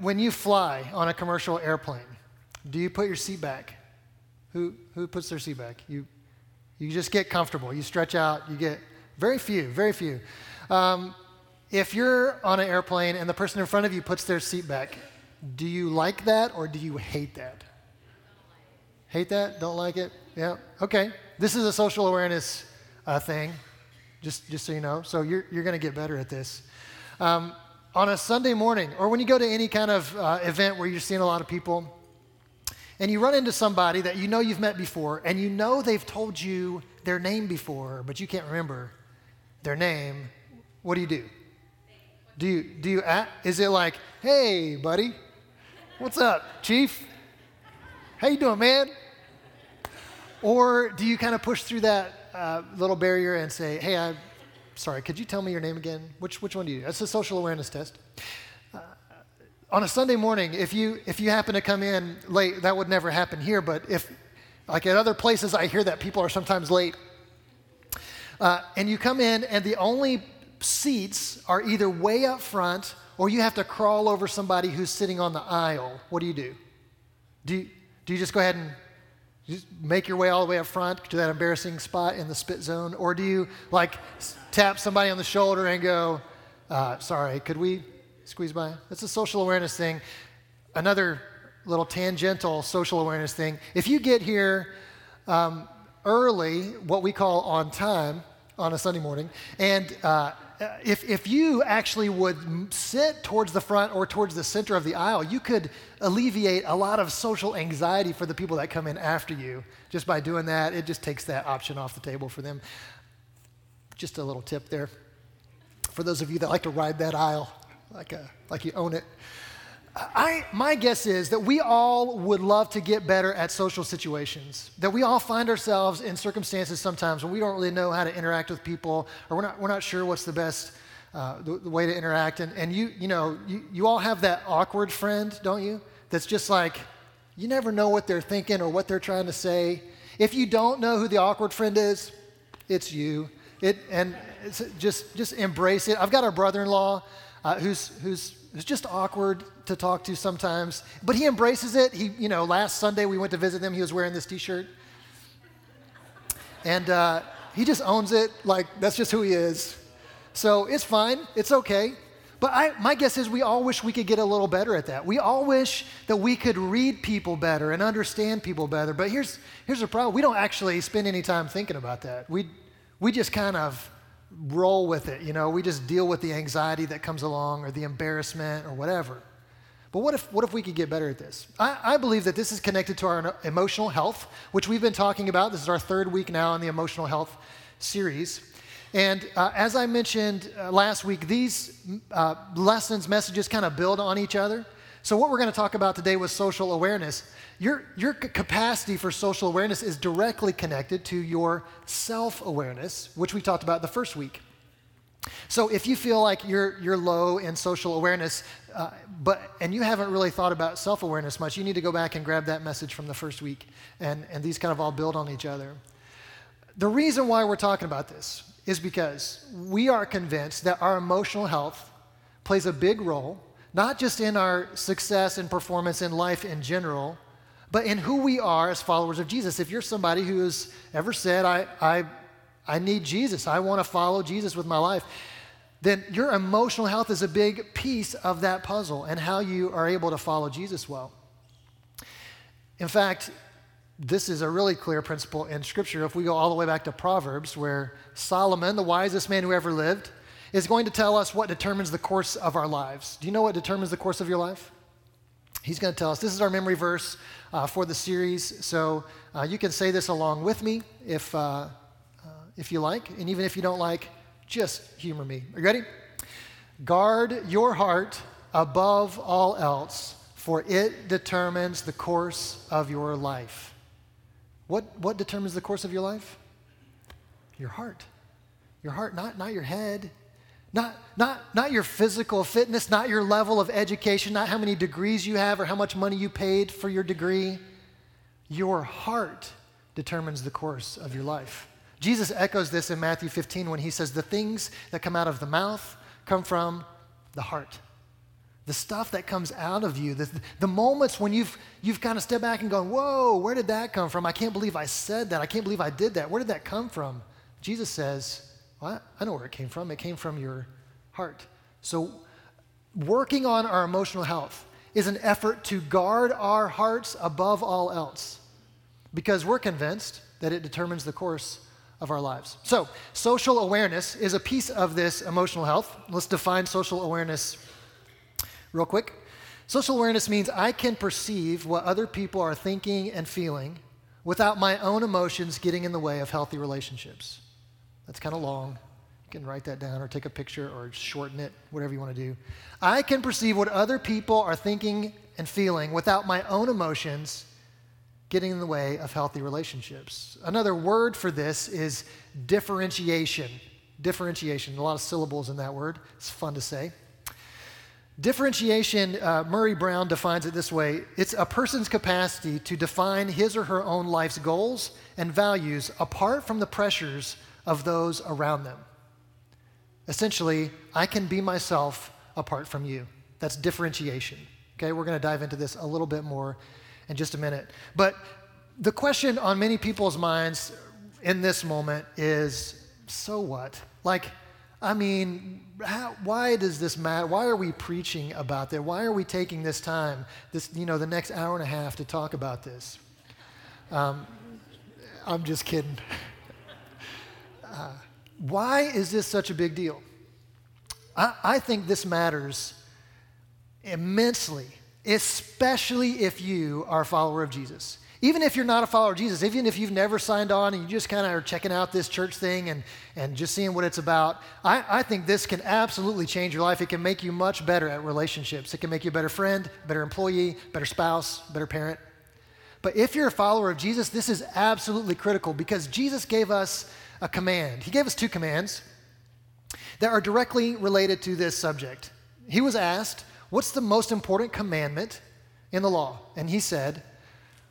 When you fly on a commercial airplane, do you put your seat back? Who, who puts their seat back? You, you just get comfortable. You stretch out. You get very few, very few. Um, if you're on an airplane and the person in front of you puts their seat back, do you like that or do you hate that? Hate that? Don't like it? Yeah. Okay. This is a social awareness uh, thing, just, just so you know. So you're, you're going to get better at this. Um, on a Sunday morning, or when you go to any kind of uh, event where you're seeing a lot of people, and you run into somebody that you know you've met before, and you know they've told you their name before, but you can't remember their name, what do you do? Do you, do you is it like, hey, buddy, what's up, chief? How you doing, man? Or do you kind of push through that uh, little barrier and say, hey, I'm sorry, could you tell me your name again? Which, which one do you do? That's a social awareness test. Uh, on a Sunday morning, if you, if you happen to come in late, that would never happen here, but if, like at other places, I hear that people are sometimes late. Uh, and you come in, and the only seats are either way up front or you have to crawl over somebody who's sitting on the aisle. What do you do? Do you, do you just go ahead and just make your way all the way up front to that embarrassing spot in the spit zone? Or do you like tap somebody on the shoulder and go, uh, sorry, could we squeeze by? That's a social awareness thing. Another little tangential social awareness thing. If you get here um, early, what we call on time on a Sunday morning, and uh, Uh, if, if you actually would sit towards the front or towards the center of the aisle, you could alleviate a lot of social anxiety for the people that come in after you. Just by doing that, it just takes that option off the table for them. Just a little tip there. For those of you that like to ride that aisle, like, a, like you own it. I, my guess is that we all would love to get better at social situations. That we all find ourselves in circumstances sometimes when we don't really know how to interact with people, or we're not, we're not sure what's the best uh, the, the, way to interact. And, and you, you know, you, you all have that awkward friend, don't you? That's just like, you never know what they're thinking or what they're trying to say. If you don't know who the awkward friend is, it's you. It, and just, just embrace it. I've got a brother in law uh, who's, who's it's just awkward to talk to sometimes, but he embraces it. He, you know, last Sunday we went to visit him. He was wearing this T-shirt, and uh, he just owns it. Like that's just who he is. So it's fine. It's okay. But I, my guess is we all wish we could get a little better at that. We all wish that we could read people better and understand people better. But here's, here's the problem we don't actually spend any time thinking about that. We, we just kind of roll with it. You know, we just deal with the anxiety that comes along or the embarrassment or whatever. But what if, what if we could get better at this? I, I, believe that this is connected to our emotional health, which we've been talking about. This is our third week now in the emotional health series. And uh, as I mentioned uh, last week, these uh, lessons, messages kind of build on each other. So, what we're going to talk about today was social awareness. Your, your capacity for social awareness is directly connected to your self awareness, which we talked about the first week. So if you feel like you're, you're low in social awareness, uh, but, and you haven't really thought about self awareness much, you need to go back and grab that message from the first week. And, and these kind of all build on each other. The reason why we're talking about this is because we are convinced that our emotional health plays a big role, not just in our success and performance in life in general, but in who we are as followers of Jesus. If you're somebody who has ever said, I, I, I need Jesus, I want to follow Jesus with my life, then your emotional health is a big piece of that puzzle and how you are able to follow Jesus well. In fact, this is a really clear principle in Scripture. If we go all the way back to Proverbs, where Solomon, the wisest man who ever lived, is going to tell us what determines the course of our lives. Do you know what determines the course of your life? He's going to tell us. This is our memory verse uh, for the series. So uh, you can say this along with me if, uh, uh, if you like. And even if you don't like, just humor me. Are you ready? Guard your heart above all else, for it determines the course of your life. What, what determines the course of your life? Your heart. Your heart, not, not your head, not, not, not your physical fitness, not your level of education, not how many degrees you have or how much money you paid for your degree. Your heart determines the course of your life. Jesus echoes this in Matthew 15 when he says, The things that come out of the mouth come from the heart. the stuff that comes out of you, the, the moments when you've, you've kind of stepped back and gone, Whoa, where did that come from? I can't believe I said that. I can't believe I did that. Where did that come from? Jesus says, well, I know where it came from. It came from your heart. So, working on our emotional health is an effort to guard our hearts above all else because we're convinced that it determines the course of our lives. So, social awareness is a piece of this emotional health. Let's define social awareness real quick. Social awareness means I can perceive what other people are thinking and feeling without my own emotions getting in the way of healthy relationships. That's kind of long. You can write that down or take a picture or shorten it, whatever you want to do. I can perceive what other people are thinking and feeling without my own emotions getting in the way of healthy relationships. Another word for this is differentiation. Differentiation, a lot of syllables in that word. It's fun to say. Differentiation, uh, Murray Bowen defines it this way it's a person's capacity to define his or her own life's goals and values apart from the pressures of those around them. Essentially, I can be myself apart from you. That's differentiation. Okay, we're going to dive into this a little bit more in just a minute. But the question on many people's minds in this moment is so what? Like, I mean, how, why does this matter? Why are we preaching about this? Why are we taking this time, this, you know, the next hour and a half to talk about this? Um, I'm just kidding. Uh, why is this such a big deal? I, I think this matters immensely, especially if you are a follower of Jesus. Even if you're not a follower of Jesus, even if you've never signed on and you just kind of are checking out this church thing and, and just seeing what it's about, I, I think this can absolutely change your life. It can make you much better at relationships. It can make you a better friend, better employee, better spouse, better parent. But if you're a follower of Jesus, this is absolutely critical because Jesus gave us a command. He gave us two commands that are directly related to this subject. He was asked, What's the most important commandment in the law? And he said,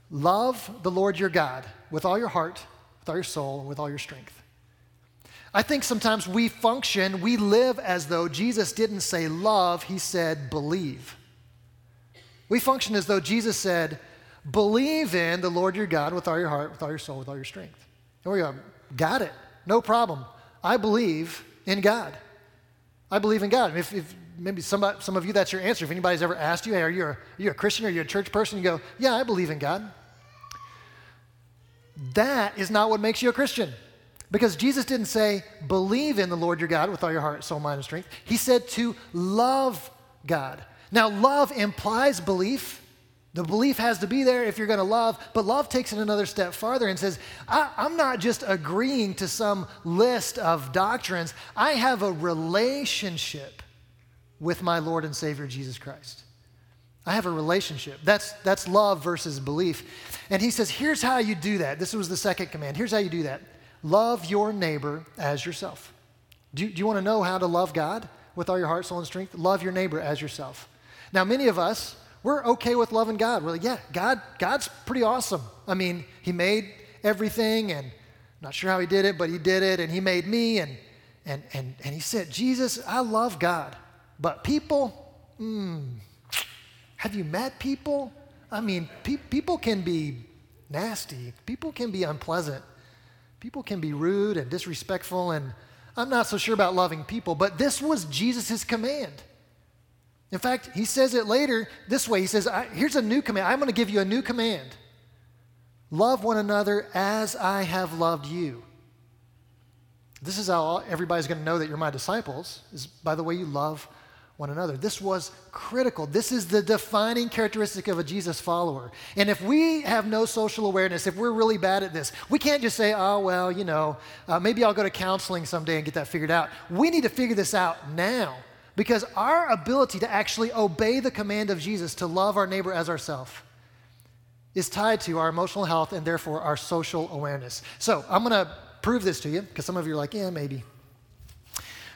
Love the Lord your God with all your heart, with all your soul, and with all your strength. I think sometimes we function, we live as though Jesus didn't say love, he said believe. We function as though Jesus said, believe in the Lord your God with all your heart, with all your soul, with all your strength. And we go, got it, no problem. I believe in God. I believe in God. If, if maybe some, some of you, that's your answer. If anybody's ever asked you, hey, are you, a, are you a Christian? Are you a church person? You go, yeah, I believe in God. That is not what makes you a Christian. Because Jesus didn't say, believe in the Lord your God with all your heart, soul, mind, and strength. He said to love God. Now, love implies belief. The belief has to be there if you're going to love, but love takes it another step farther and says, I, am not just agreeing to some list of doctrines, I have a relationship with my Lord and Savior Jesus Christ. I have a relationship. That's, that's love versus belief. And he says, here's how you do that. This was the second command. Here's how you do that love your neighbor as yourself. Do, do you want to know how to love God with all your heart, soul, and strength? Love your neighbor as yourself. Now, many of us, we're okay with loving God. We're like, yeah, God, God's pretty awesome. I mean, He made everything, and I'm not sure how He did it, but He did it, and He made me, and and and and He said, Jesus, I love God. But people, mm, have you met people? I mean, pe- people can be nasty, people can be unpleasant, people can be rude and disrespectful, and I'm not so sure about loving people, but this was Jesus' command. In fact, he says it later this way He says, Here's a new command. I'm going to give you a new command love one another as I have loved you. This is how everybody's going to know that you're my disciples, is by the way you love one another. This was critical. This is the defining characteristic of a Jesus follower. And if we have no social awareness, if we're really bad at this, we can't just say, oh, well, you know, uh, maybe I'll go to counseling someday and get that figured out. We need to figure this out now because our ability to actually obey the command of Jesus to love our neighbor as ourselves is tied to our emotional health and therefore our social awareness. So I'm going to prove this to you because some of you are like, yeah, maybe.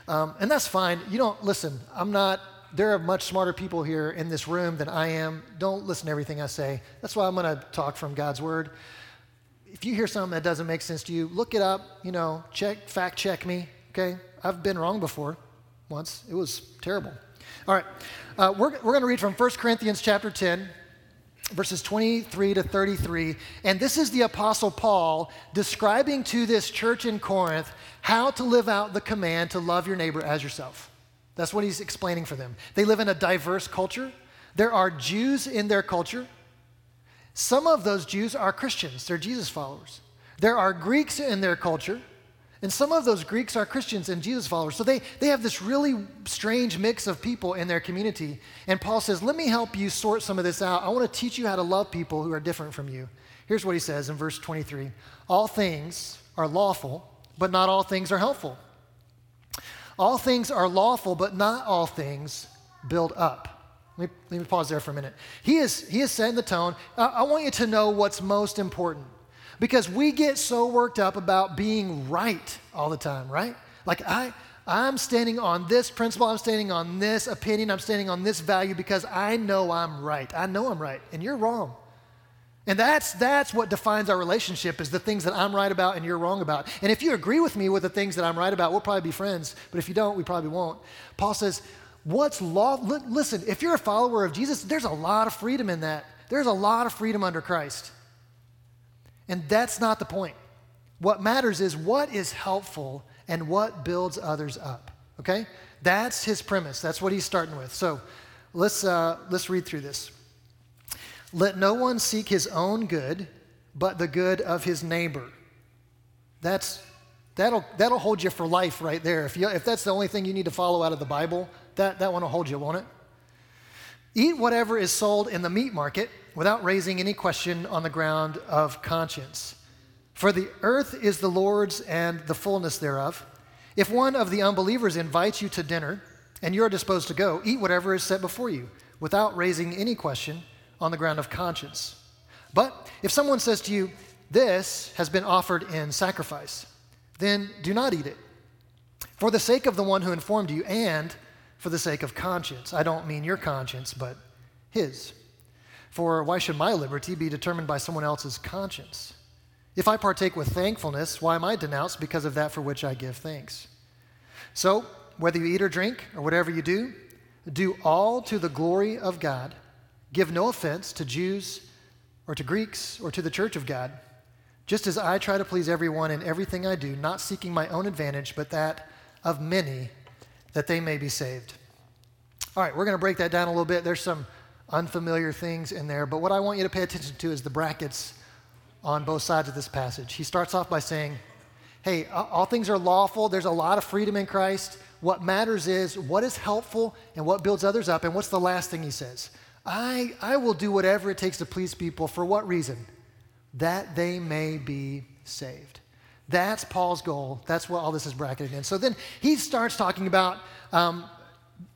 Um, and that's fine. You don't listen. I'm not, there are much smarter people here in this room than I am. Don't listen to everything I say. That's why I'm going to talk from God's word. If you hear something that doesn't make sense to you, look it up, you know, check, fact check me, okay? I've been wrong before once. It was terrible. All right. Uh, we're we're going to read from 1 Corinthians chapter 10, verses 23 to 33. And this is the Apostle Paul describing to this church in Corinth how to live out the command to love your neighbor as yourself. That's what he's explaining for them. They live in a diverse culture. There are Jews in their culture. Some of those Jews are Christians, they're Jesus followers. There are Greeks in their culture, and some of those Greeks are Christians and Jesus followers. So they, they have this really strange mix of people in their community. And Paul says, Let me help you sort some of this out. I want to teach you how to love people who are different from you. Here's what he says in verse 23 All things are lawful, but not all things are helpful. All things are lawful, but not all things build up. Let me, let me pause there for a minute. He is, he is setting the tone. I, I want you to know what's most important because we get so worked up about being right all the time, right? Like, I, I'm standing on this principle, I'm standing on this opinion, I'm standing on this value because I know I'm right. I know I'm right, and you're wrong. And that's, that's what defines our relationship is the things that I'm right about and you're wrong about. And if you agree with me with the things that I'm right about, we'll probably be friends. But if you don't, we probably won't. Paul says, What's law? Listen, if you're a follower of Jesus, there's a lot of freedom in that. There's a lot of freedom under Christ. And that's not the point. What matters is what is helpful and what builds others up. Okay? That's his premise. That's what he's starting with. So let's, uh, let's read through this. Let no one seek his own good, but the good of his neighbor. That's, that'll, that'll hold you for life right there. If, you, if that's the only thing you need to follow out of the Bible, that, that one will hold you, won't it? Eat whatever is sold in the meat market without raising any question on the ground of conscience. For the earth is the Lord's and the fullness thereof. If one of the unbelievers invites you to dinner and you're disposed to go, eat whatever is set before you without raising any question on the ground of conscience. But if someone says to you, This has been offered in sacrifice, then do not eat it. For the sake of the one who informed you and for the sake of conscience. I don't mean your conscience, but his. For why should my liberty be determined by someone else's conscience? If I partake with thankfulness, why am I denounced because of that for which I give thanks? So, whether you eat or drink, or whatever you do, do all to the glory of God. Give no offense to Jews or to Greeks or to the church of God, just as I try to please everyone in everything I do, not seeking my own advantage, but that of many that they may be saved. All right, we're going to break that down a little bit. There's some unfamiliar things in there, but what I want you to pay attention to is the brackets on both sides of this passage. He starts off by saying, Hey, all things are lawful. There's a lot of freedom in Christ. What matters is what is helpful and what builds others up. And what's the last thing he says? I, I will do whatever it takes to please people. For what reason? That they may be saved. That's Paul's goal. That's what all this is bracketed in. So then he starts talking about um,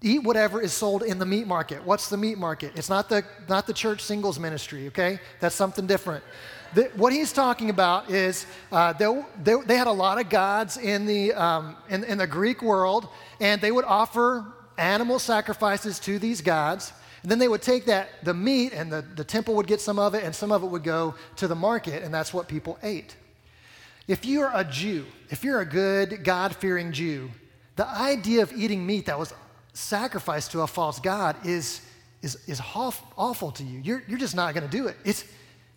eat whatever is sold in the meat market. What's the meat market? It's not the, not the church singles ministry, okay? That's something different. The, what he's talking about is uh, they, they, they, had a lot of gods in the, um, in, in the Greek world, and they would offer animal sacrifices to these gods. And then they would take that, the meat, and the, the temple would get some of it, and some of it would go to the market, and that's what people ate. If you're a Jew, if you're a good, God fearing Jew, the idea of eating meat that was sacrificed to a false God is, is, is awful to you. You're, you're just not going to do it. It's,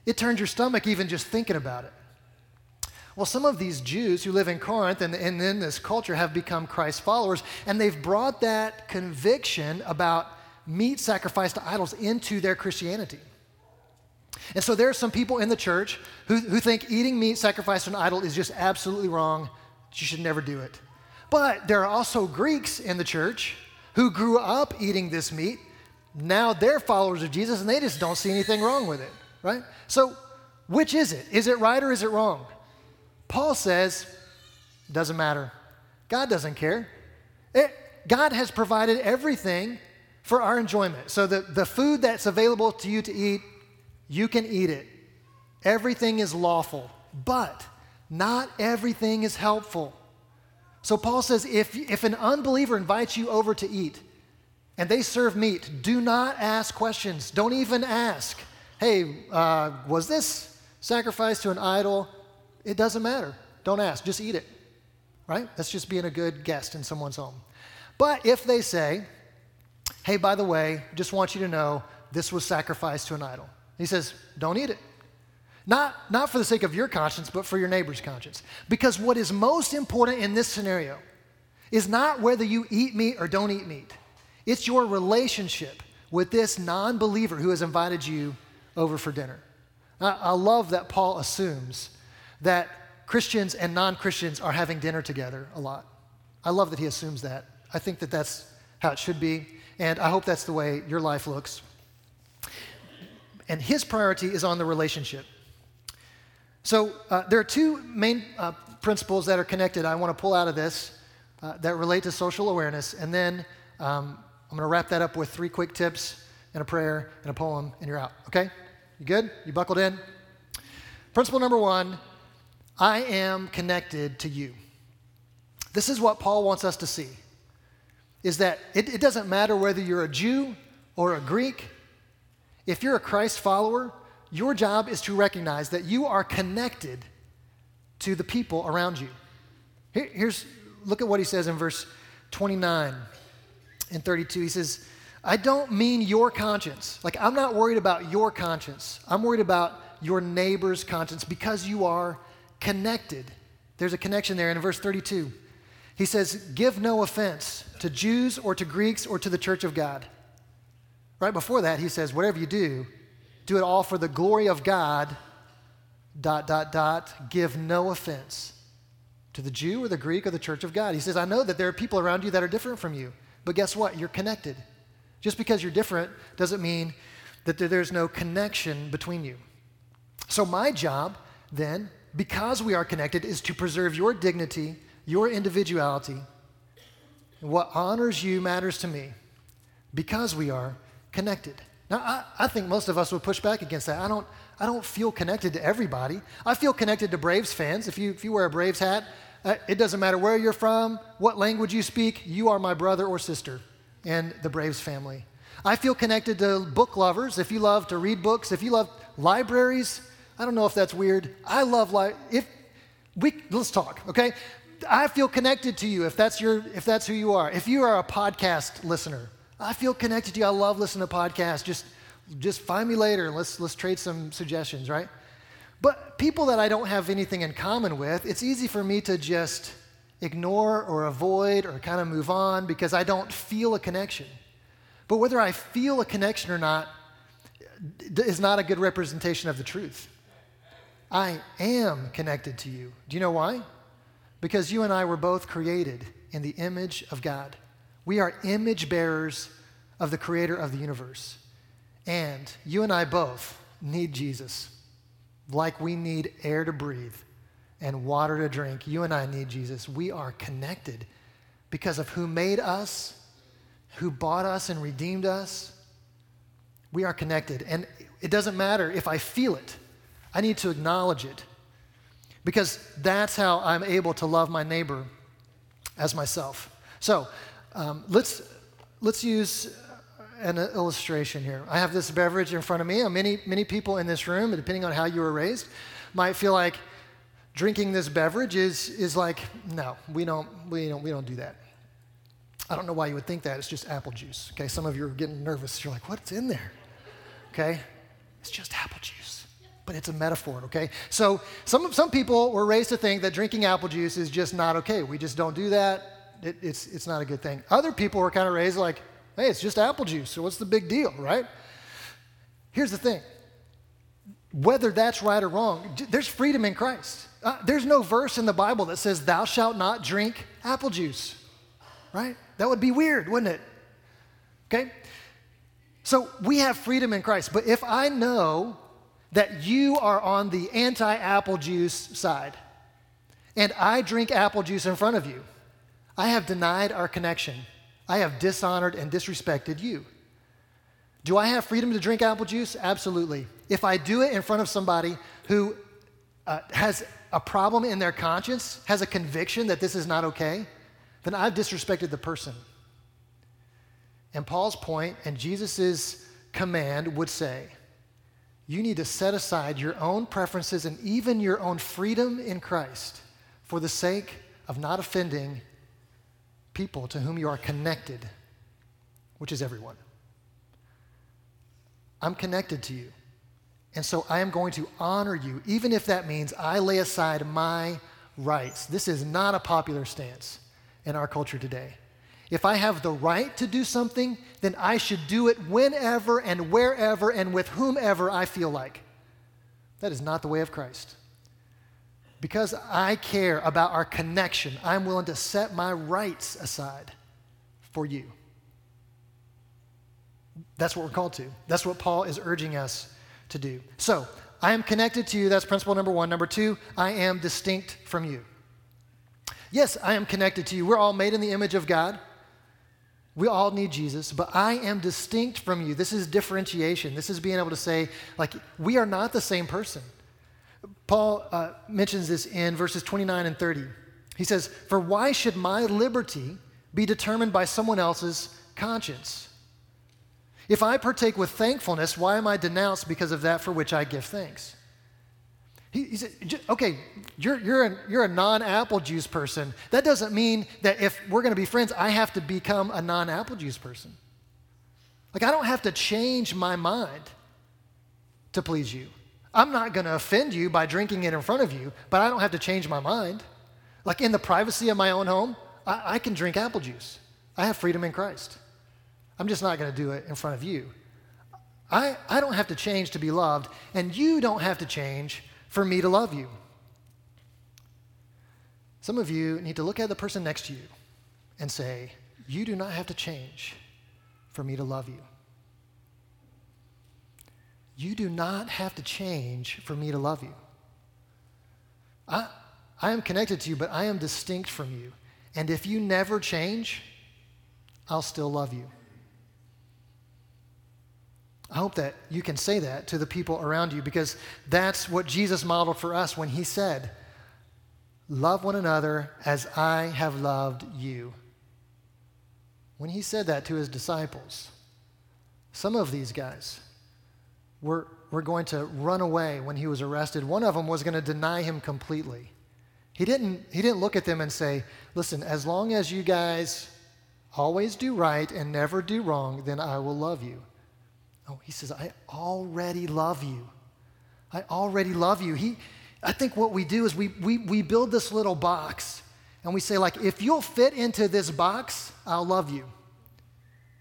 it turns your stomach even just thinking about it. Well, some of these Jews who live in Corinth and, and in this culture have become Christ followers, and they've brought that conviction about meat sacrificed to idols into their Christianity. And so there are some people in the church who, who think eating meat sacrificed to an idol is just absolutely wrong. You should never do it. But there are also Greeks in the church who grew up eating this meat. Now they're followers of Jesus and they just don't see anything wrong with it, right? So, which is it? Is it right or is it wrong? Paul says, doesn't matter. God doesn't care. It, God has provided everything for our enjoyment. So, the, the food that's available to you to eat you can eat it. Everything is lawful, but not everything is helpful. So Paul says if, if an unbeliever invites you over to eat and they serve meat, do not ask questions. Don't even ask, hey, uh, was this sacrificed to an idol? It doesn't matter. Don't ask, just eat it, right? That's just being a good guest in someone's home. But if they say, Hey, by the way, just want you to know this was sacrificed to an idol. He says, Don't eat it. Not, not for the sake of your conscience, but for your neighbor's conscience. Because what is most important in this scenario is not whether you eat meat or don't eat meat, it's your relationship with this non believer who has invited you over for dinner. I, I love that Paul assumes that Christians and non Christians are having dinner together a lot. I love that he assumes that. I think that that's how it should be, and I hope that's the way your life looks. And his priority is on the relationship. So uh, there are two main uh, principles that are connected I want to pull out of this uh, that relate to social awareness. And then um, I'm going to wrap that up with three quick tips and a prayer and a poem, and you're out. Okay? You good? You buckled in? Principle number one I am connected to you. This is what Paul wants us to see is that it, it doesn't matter whether you're a Jew or a Greek. If you're a Christ follower, your job is to recognize that you are connected to the people around you. Here, here's, look at what he says in verse 29 and 32. He says, I don't mean your conscience. Like, I'm not worried about your conscience. I'm worried about your neighbor's conscience because you are connected. There's a connection there in verse 32. He says, Give no offense to Jews or to Greeks or to the church of God. Right before that, he says, Whatever you do, do it all for the glory of God, dot, dot, dot, give no offense to the Jew or the Greek or the church of God. He says, I know that there are people around you that are different from you, but guess what? You're connected. Just because you're different doesn't mean that there's no connection between you. So, my job then, because we are connected, is to preserve your dignity, your individuality. What honors you matters to me because we are connected. Now, I, I think most of us would push back against that. I don't, I don't feel connected to everybody. I feel connected to Braves fans. If you, if you wear a Braves hat, uh, it doesn't matter where you're from, what language you speak, you are my brother or sister in the Braves family. I feel connected to book lovers. If you love to read books, if you love libraries, I don't know if that's weird. I love li- if we let's talk, okay? I feel connected to you if that's your if that's who you are. If you are a podcast listener, I feel connected to you. I love listening to podcasts. Just, just find me later and let's, let's trade some suggestions, right? But people that I don't have anything in common with, it's easy for me to just ignore or avoid or kind of move on because I don't feel a connection. But whether I feel a connection or not is not a good representation of the truth. I am connected to you. Do you know why? Because you and I were both created in the image of God. We are image bearers of the creator of the universe. And you and I both need Jesus. Like we need air to breathe and water to drink, you and I need Jesus. We are connected because of who made us, who bought us and redeemed us. We are connected. And it doesn't matter if I feel it, I need to acknowledge it because that's how I'm able to love my neighbor as myself. So, um, let's, let's use an illustration here. I have this beverage in front of me. Many, many people in this room, depending on how you were raised, might feel like drinking this beverage is, is like, no, we don't, we, don't, we don't do that. I don't know why you would think that. It's just apple juice. Okay, some of you are getting nervous. You're like, what's in there? Okay, it's just apple juice, but it's a metaphor. Okay, so some some people were raised to think that drinking apple juice is just not okay. We just don't do that it, it's, it's not a good thing. Other people were kind of raised like, hey, it's just apple juice, so what's the big deal, right? Here's the thing whether that's right or wrong, there's freedom in Christ. Uh, there's no verse in the Bible that says, Thou shalt not drink apple juice, right? That would be weird, wouldn't it? Okay? So we have freedom in Christ. But if I know that you are on the anti apple juice side and I drink apple juice in front of you, I have denied our connection. I have dishonored and disrespected you. Do I have freedom to drink apple juice? Absolutely. If I do it in front of somebody who uh, has a problem in their conscience, has a conviction that this is not okay, then I've disrespected the person. And Paul's point and Jesus' command would say, you need to set aside your own preferences and even your own freedom in Christ for the sake of not offending people to whom you are connected which is everyone. I'm connected to you. And so I am going to honor you, even if that means I lay aside my rights. This is not a popular stance in our culture today. If I have the right to do something, then I should do it whenever and wherever and with whomever I feel like. That is not the way of Christ. Because I care about our connection, I'm willing to set my rights aside for you. That's what we're called to. That's what Paul is urging us to do. So, I am connected to you. That's principle number one. Number two, I am distinct from you. Yes, I am connected to you. We're all made in the image of God. We all need Jesus, but I am distinct from you. This is differentiation. This is being able to say, like, we are not the same person. Paul uh, mentions this in verses 29 and 30. He says, For why should my liberty be determined by someone else's conscience? If I partake with thankfulness, why am I denounced because of that for which I give thanks? He, he said, okay, you're, you're a, you're a non apple juice person. That doesn't mean that if we're going to be friends, I have to become a non apple juice person. Like, I don't have to change my mind to please you. I'm not going to offend you by drinking it in front of you, but I don't have to change my mind. Like, in the privacy of my own home, I, I can drink apple juice. I have freedom in Christ. I'm just not going to do it in front of you. I, I don't have to change to be loved, and you don't have to change for me to love you. Some of you need to look at the person next to you and say, You do not have to change for me to love you. You do not have to change for me to love you. I, I am connected to you, but I am distinct from you. And if you never change, I'll still love you. I hope that you can say that to the people around you because that's what Jesus modeled for us when he said, Love one another as I have loved you. When he said that to his disciples, some of these guys were, were going to run away when he was arrested. One of them was going to deny him completely. He didn't, he didn't look at them and say, Listen, as long as you guys always do right and never do wrong, then I will love you. Oh, he says, I already love you. I already love you. He, I think what we do is we, we, we build this little box and we say, like, if you'll fit into this box, I'll love you.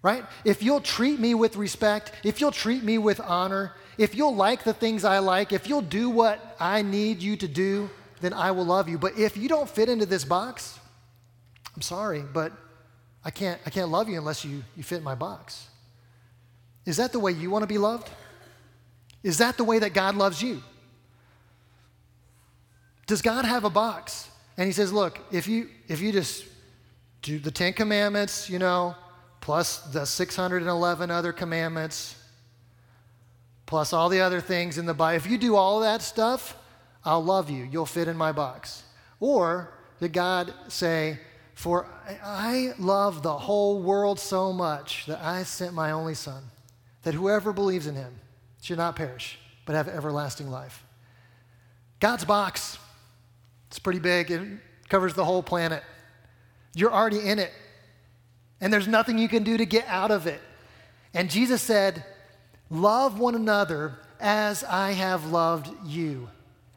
Right? If you'll treat me with respect, if you'll treat me with honor, if you'll like the things I like, if you'll do what I need you to do, then I will love you. But if you don't fit into this box, I'm sorry, but I can't, I can't love you unless you, you fit my box. Is that the way you want to be loved? Is that the way that God loves you? Does God have a box? And he says, look, if you if you just do the 10 commandments, you know, plus the 611 other commandments, plus all the other things in the Bible, if you do all that stuff, I'll love you. You'll fit in my box. Or did God say, For I love the whole world so much that I sent my only son? that whoever believes in him should not perish, but have everlasting life. God's box, it's pretty big, it covers the whole planet. You're already in it, and there's nothing you can do to get out of it. And Jesus said, Love one another as I have loved you.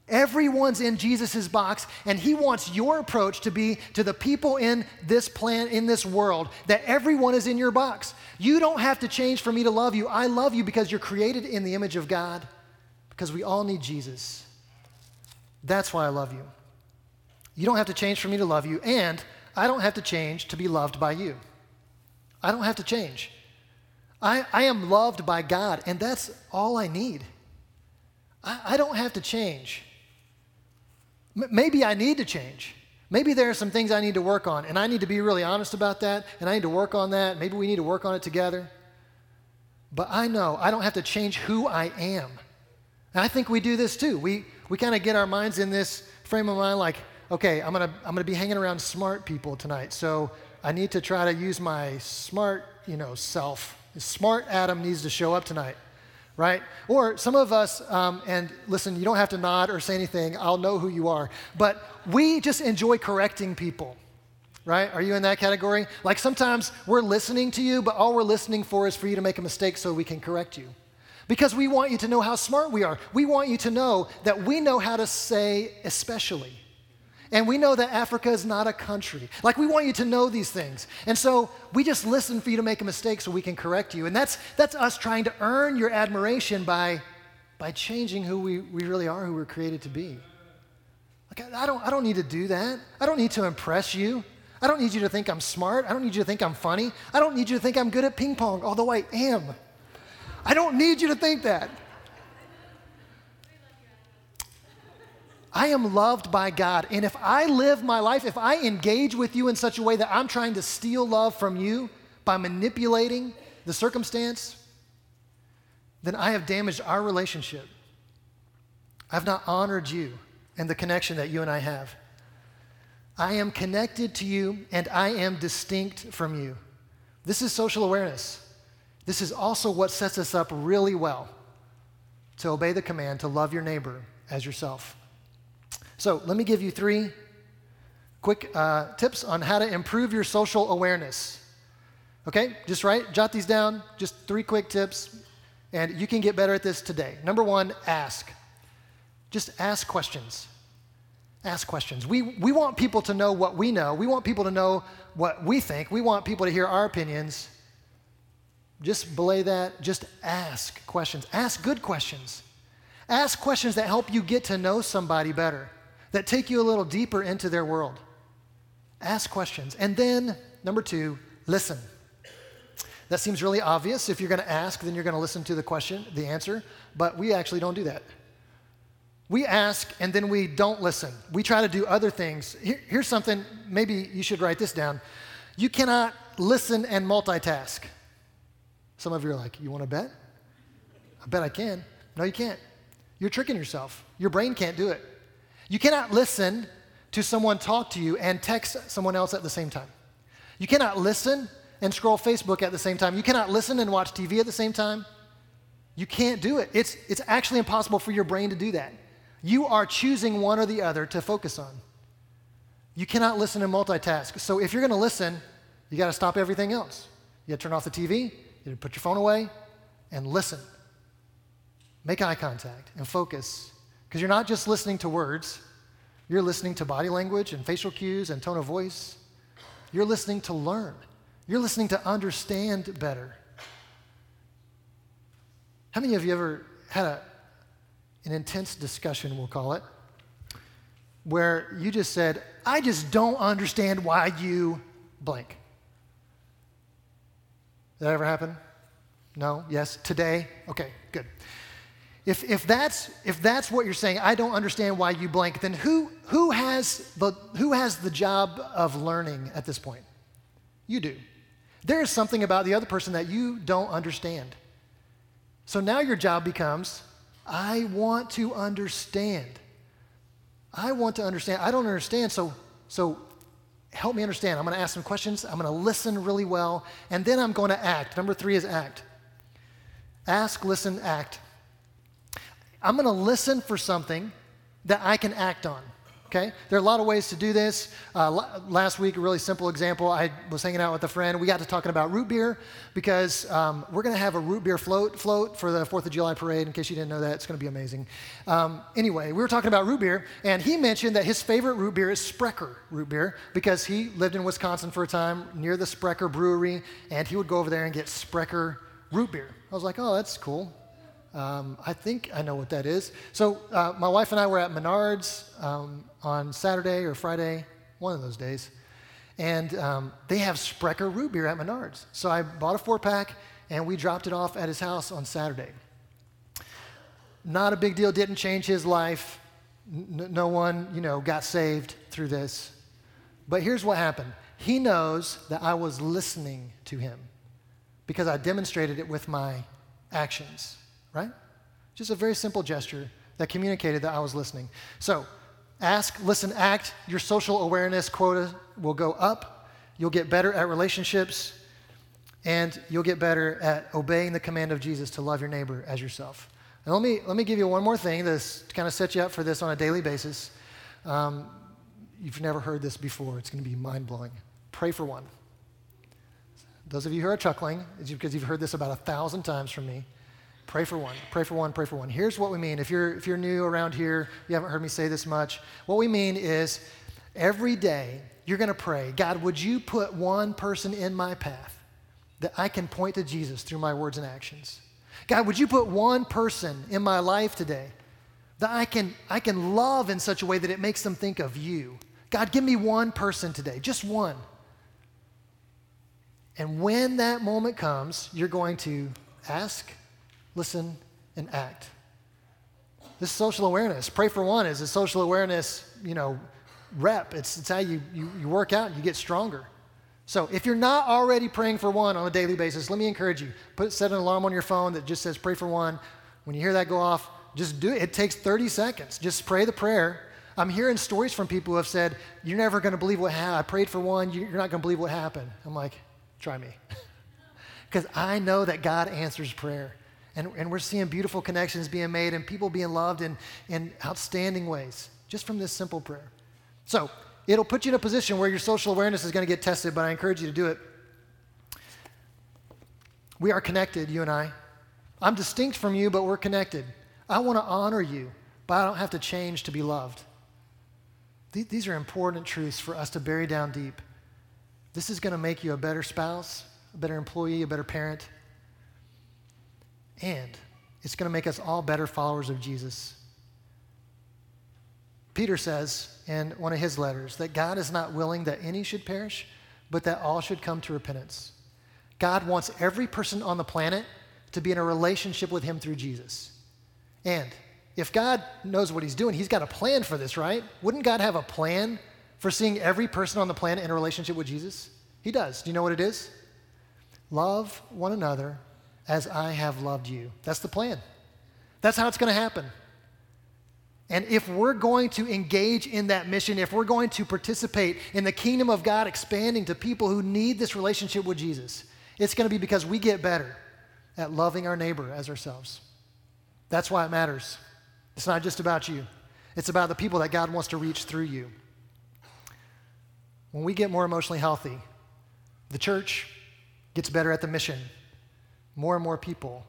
Everyone's in Jesus' box, and he wants your approach to be to the people in this plan, in this world, that everyone is in your box. You don't have to change for me to love you. I love you because you're created in the image of God, because we all need Jesus. That's why I love you. You don't have to change for me to love you, and I don't have to change to be loved by you. I don't have to change. I, I am loved by God, and that's all I need. I, I don't have to change. M- maybe I need to change. Maybe there are some things I need to work on, and I need to be really honest about that, and I need to work on that. Maybe we need to work on it together. But I know I don't have to change who I am. And I think we do this too. We, we kind of get our minds in this frame of mind like, okay, I'm going to I'm going to be hanging around smart people tonight. So I need to try to use my smart, you know, self. Smart Adam needs to show up tonight right? Or some of us, um, and listen, you don't have to nod or say anything, I'll know who you are, but we just enjoy correcting people. right? Are you in that category? Like sometimes we're listening to you, but all we're listening for is for you to make a mistake so we can correct you. Because we want you to know how smart we are. We want you to know that we know how to say especially. And we know that Africa is not a country. Like, we want you to know these things. And so we just listen for you to make a mistake so we can correct you. And that's, that's us trying to earn your admiration by, by changing who we, we really are, who we're created to be. Like, I don't, I don't need to do that. I don't need to impress you. I don't need you to think I'm smart. I don't need you to think I'm funny. I don't need you to think I'm good at ping pong, although I am. I don't need you to think that. I am loved by God. And if I live my life, if I engage with you in such a way that I'm trying to steal love from you by manipulating the circumstance, then I have damaged our relationship. I've not honored you and the connection that you and I have. I am connected to you and I am distinct from you. This is social awareness. This is also what sets us up really well to obey the command to love your neighbor as yourself. So, let me give you three quick uh, tips on how to improve your social awareness. Okay, just write, jot these down, just three quick tips, and you can get better at this today. Number one, ask. Just ask questions. Ask questions. We, we want people to know what we know. We want people to know what we think. We want people to hear our opinions. Just belay that. Just ask questions. Ask good questions. Ask questions that help you get to know somebody better that take you a little deeper into their world. Ask questions. And then, number two, listen. That seems really obvious. If you're going to ask, then you're going to listen to the question, the answer, but we actually don't do that. We ask and then we don't listen. We try to do other things. Here, here's something, maybe you should write this down. You cannot listen and multitask. Some of you are like, You want to bet? I bet I can. No, you can't. You're tricking yourself. Your brain can't do it. You cannot listen to someone talk to you and text someone else at the same time. You cannot listen and scroll Facebook at the same time. You cannot listen and watch TV at the same time. You can't do it. It's, it's actually impossible for your brain to do that. You are choosing one or the other to focus on. You cannot listen and multitask. So if you're going to listen, you got to stop everything else. You got to turn off the TV, you got to put your phone away, and listen. Make eye contact and focus because you're not just listening to words, you're listening to body language and facial cues and tone of voice. You're listening to learn, you're listening to understand better. How many of you ever had a, an intense discussion, we'll call it, where you just said, I just don't understand why you blank? Did that ever happen? No? Yes? Today? Okay, good. If, if, that's, if that's what you're saying, I don't understand why you blank, then who, who, has the, who has the job of learning at this point? You do. There is something about the other person that you don't understand. So now your job becomes I want to understand. I want to understand. I don't understand, so, so help me understand. I'm going to ask some questions. I'm going to listen really well, and then I'm going to act. Number three is act. Ask, listen, act. I'm going to listen for something that I can act on. Okay? There are a lot of ways to do this. Uh, last week, a really simple example. I was hanging out with a friend. We got to talking about root beer because um, we're going to have a root beer float float for the Fourth of July parade. In case you didn't know that, it's going to be amazing. Um, anyway, we were talking about root beer, and he mentioned that his favorite root beer is Sprecher root beer because he lived in Wisconsin for a time near the Sprecher Brewery, and he would go over there and get Sprecher root beer. I was like, oh, that's cool. Um, I think I know what that is. So, uh, my wife and I were at Menards um, on Saturday or Friday, one of those days, and um, they have Sprecher root beer at Menards. So, I bought a four pack and we dropped it off at his house on Saturday. Not a big deal, didn't change his life. N- no one, you know, got saved through this. But here's what happened he knows that I was listening to him because I demonstrated it with my actions right? Just a very simple gesture that communicated that I was listening. So, ask, listen, act. Your social awareness quota will go up. You'll get better at relationships, and you'll get better at obeying the command of Jesus to love your neighbor as yourself. And let me, let me give you one more thing to kind of set you up for this on a daily basis. Um, you've never heard this before, it's going to be mind blowing. pray for one. Those of you who are chuckling, it's because you've heard this about a thousand times from me. Pray for one, pray for one, pray for one. Here's what we mean. If you're, if you're new around here, you haven't heard me say this much. What we mean is every day you're going to pray, God, would you put one person in my path that I can point to Jesus through my words and actions? God, would you put one person in my life today that I can, I can love in such a way that it makes them think of you? God, give me one person today, just one. And when that moment comes, you're going to ask, listen, and act. This social awareness, pray for one, is a social awareness, you know, rep. It's, it's how you, you, you work out and you get stronger. So if you're not already praying for one on a daily basis, let me encourage you. Put set an alarm on your phone that just says pray for one. When you hear that go off, just do it. It takes 30 seconds. Just pray the prayer. I'm hearing stories from people who have said, You're never going to believe what happened. I prayed for one, you're not going to believe what happened. I'm like, Try me. Because I know that God answers prayer. And, and we're seeing beautiful connections being made and people being loved in, in outstanding ways just from this simple prayer. So it'll put you in a position where your social awareness is going to get tested, but I encourage you to do it. We are connected, you and I. I'm distinct from you, but we're connected. I want to honor you, but I don't have to change to be loved. These are important truths for us to bury down deep. This is going to make you a better spouse, a better employee, a better parent. And it's going to make us all better followers of Jesus. Peter says in one of his letters that God is not willing that any should perish, but that all should come to repentance. God wants every person on the planet to be in a relationship with him through Jesus. And if God knows what he's doing, he's got a plan for this, right? Wouldn't God have a plan for seeing every person on the planet in a relationship with Jesus? He does. Do you know what it is? Love one another as I have loved you. That's the plan. That's how it's going to happen. And if we're going to engage in that mission, if we're going to participate in the kingdom of God expanding to people who need this relationship with Jesus, it's going to be because we get better at loving our neighbor as ourselves. That's why it matters. It's not just about you, it's about the people that God wants to reach through you. When we get more emotionally healthy, the church gets better at the mission. More and more people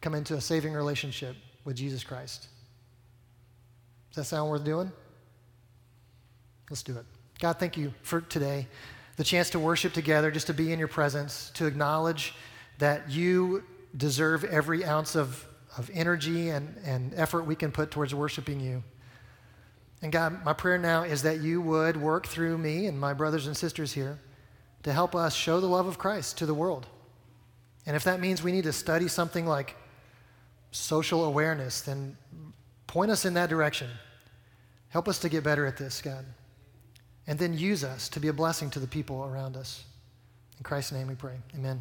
come into a saving relationship with Jesus Christ. Does that sound worth doing? Let's do it. God, thank you for today, the chance to worship together, just to be in your presence, to acknowledge that you deserve every ounce of, of energy and, and effort we can put towards worshiping you. And God, my prayer now is that you would work through me and my brothers and sisters here to help us show the love of Christ to the world. And if that means we need to study something like social awareness, then point us in that direction. Help us to get better at this, God. And then use us to be a blessing to the people around us. In Christ's name we pray. Amen.